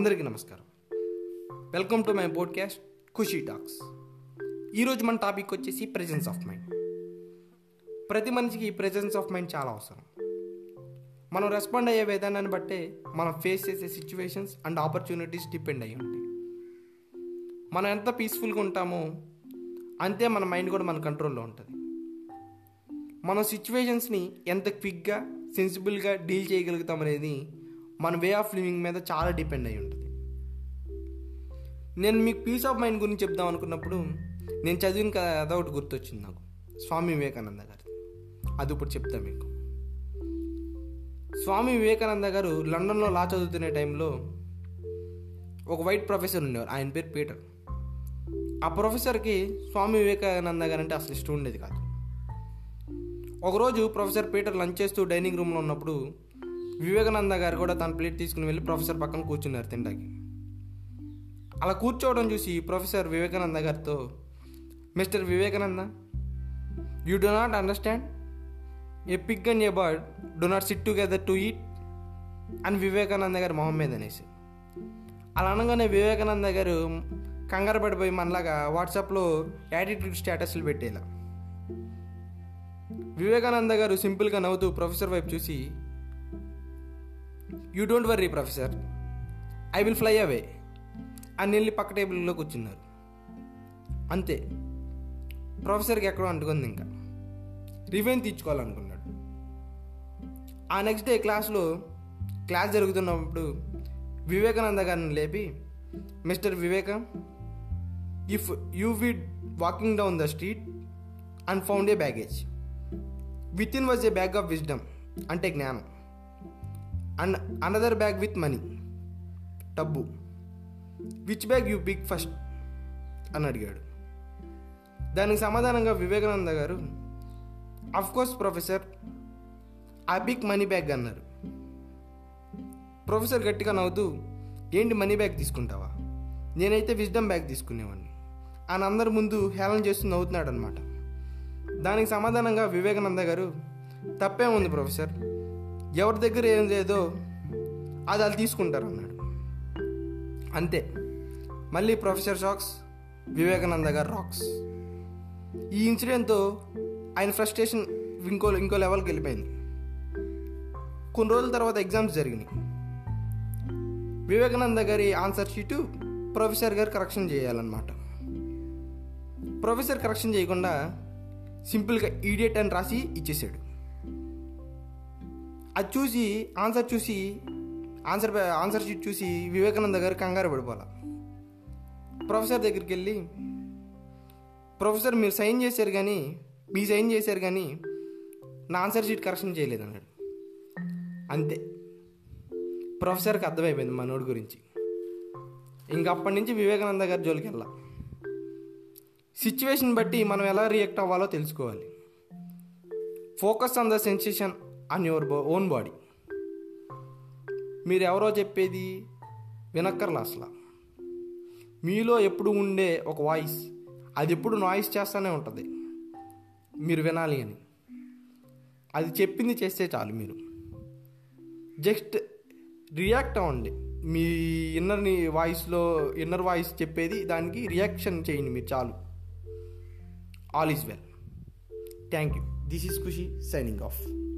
అందరికీ నమస్కారం. Welcome to my podcast Khushi talks ఈరోజు మన టాపిక్ వచ్చేసి ప్రెజెన్స్ ఆఫ్ మైండ్ ప్రతి మనిషికి ఈ ప్రెజెన్స్ ఆఫ్ మైండ్ చాలా అవసరం. మనం రెస్పాండ్ అయ్యే విధానాన్ని బట్టే మనం ఫేస్ చేసే సిచ్యువేషన్స్ అండ్ ఆపర్చునిటీస్ డిపెండ్ అయ్యి ఉంటాయి. మనం ఎంత పీస్ఫుల్గా ఉంటామో అంతే మన మైండ్ కూడా మన కంట్రోల్లో ఉంటుంది. మనం సిచ్యువేషన్స్ని ఎంత క్విక్గా సెన్సిబుల్గా డీల్ చేయగలుగుతాం అనేది మన వే ఆఫ్ లివింగ్ మీద చాలా డిపెండ్ అయి ఉంటుంది. నేను మీకు పీస్ ఆఫ్ మైండ్ గురించి చెప్దాం అనుకున్నప్పుడు నేను చదివిన కథ ఒకటి గుర్తొచ్చింది నాకు. స్వామి వివేకానంద గారి అది ఇప్పుడు చెప్తా మీకు. స్వామి వివేకానంద గారు లండన్లో లా చదువుతునే టైంలో ఒక వైట్ ప్రొఫెసర్ ఉండేవారు. ఆయన పేరు పీటర్. ఆ ప్రొఫెసర్కి స్వామి వివేకానంద గారు అంటే అసలు ఇష్టం ఉండేది కాదు. ఒకరోజు ప్రొఫెసర్ పీటర్ లంచ్ చేస్తూ డైనింగ్ రూమ్లో ఉన్నప్పుడు వివేకానంద గారు కూడా తన ప్లేట్ తీసుకుని వెళ్ళి ప్రొఫెసర్ పక్కన కూర్చున్నారు తింటాకి అలా కూర్చోవడం చూసి ప్రొఫెసర్ వివేకానంద గారితో Mr Vivekananda you do not understand a pig and a bird do not sit together to eat అని వివేకానంద గారు మొహం మీద అనేసి. అలా అనగానే వివేకానంద గారు కంగారు పడిపోయి మనలాగా వాట్సాప్లో యాటిట్యూడ్ స్టేటస్లు పెట్టేలా. వివేకానంద గారు సింపుల్గా నవ్వుతూ ప్రొఫెసర్ వైపు చూసి you don't worry professor I will fly away అని వెళ్ళి పక్క టేబుల్లో కూర్చున్నారు. అంతే. ప్రొఫెసర్కి ఎక్కడో అంటుకుంది ఇంకా. రివెన్ తీర్చుకోవాలనుకున్నాడు. ఆ నెక్స్ట్ డే క్లాస్లో క్లాస్ జరుగుతున్నప్పుడు వివేకానంద గారిని లేపి Mr Vivek if you we walking down the street and found a baggage with in was a bag of wisdom అంటే జ్ఞానం. And another bag with money డబ్బు which bag you pick first అని అడిగాడు. దానికి సమాధానంగా వివేకానంద గారు course professor I pick money bag అన్నారు. Professor గట్టిగా నవ్వుతూ ఏంటి మనీ బ్యాగ్ తీసుకుంటావా? నేనైతే విజ్డమ్ బ్యాగ్ తీసుకునేవాడిని ఆయన అందరి ముందు హేళన చేస్తూ నవ్వుతున్నాడు అనమాట దానికి సమాధానంగా వివేకానంద గారు తప్పే ఉంది ప్రొఫెసర్ ఎవరి దగ్గర ఏం లేదో అది వాళ్ళు తీసుకుంటారు అన్నాడు. అంతే. మళ్ళీ ప్రొఫెసర్ షాక్స్ వివేకానంద గారు రాక్స్ ఈ ఇన్సిడెంట్తో ఆయన ఫ్రస్ట్రేషన్ ఇంకో ఇంకో లెవెల్కి వెళ్ళిపోయింది. కొన్ని రోజుల తర్వాత ఎగ్జామ్స్ జరిగినాయి. వివేకానంద గారి ఆన్సర్ షీటు ప్రొఫెసర్ గారు కరెక్షన్ చేయాలన్నమాట. ప్రొఫెసర్ కరెక్షన్ చేయకుండా సింపుల్గా ఈడియట్ అని రాసి ఇచ్చేసాడు. అది చూసి ఆన్సర్ చూసి ఆన్సర్ ఆన్సర్ షీట్ చూసి వివేకానంద గారు కంగారు పడిపోవాల. ప్రొఫెసర్ దగ్గరికి వెళ్ళి ప్రొఫెసర్ మీరు సైన్ చేశారు కానీ మీ సైన్ చేశారు కానీ నా ఆన్సర్ షీట్ కరెక్షన్ చేయలేదు అన్నాడు. అంతే. ప్రొఫెసర్కి అర్థమైపోయింది మనోడి గురించి. ఇంకప్పటి నుంచి వివేకానంద గారి జోలికి వెళ్ళా. సిచ్యువేషన్ బట్టి మనం ఎలా రియాక్ట్ అవ్వాలో తెలుసుకోవాలి. Focus on the sensation on your own body మీరు ఎవరో చెప్పేది? వినక్కర్లా అసలు. మీలో ఎప్పుడు ఉండే ఒక వాయిస్ అది ఎప్పుడు నాయిస్ చేస్తూనే ఉంటుంది. మీరు వినాలి అని. అది చెప్పింది చేస్తే చాలు మీరు. జస్ట్ రియాక్ట్ అవ్వండి. మీ ఇన్నర్ని వాయిస్లో ఇన్నర్ వాయిస్ చెప్పేది దానికి రియాక్షన్ చేయండి మీరు చాలు. All is well. Thank you. This is Khushi signing off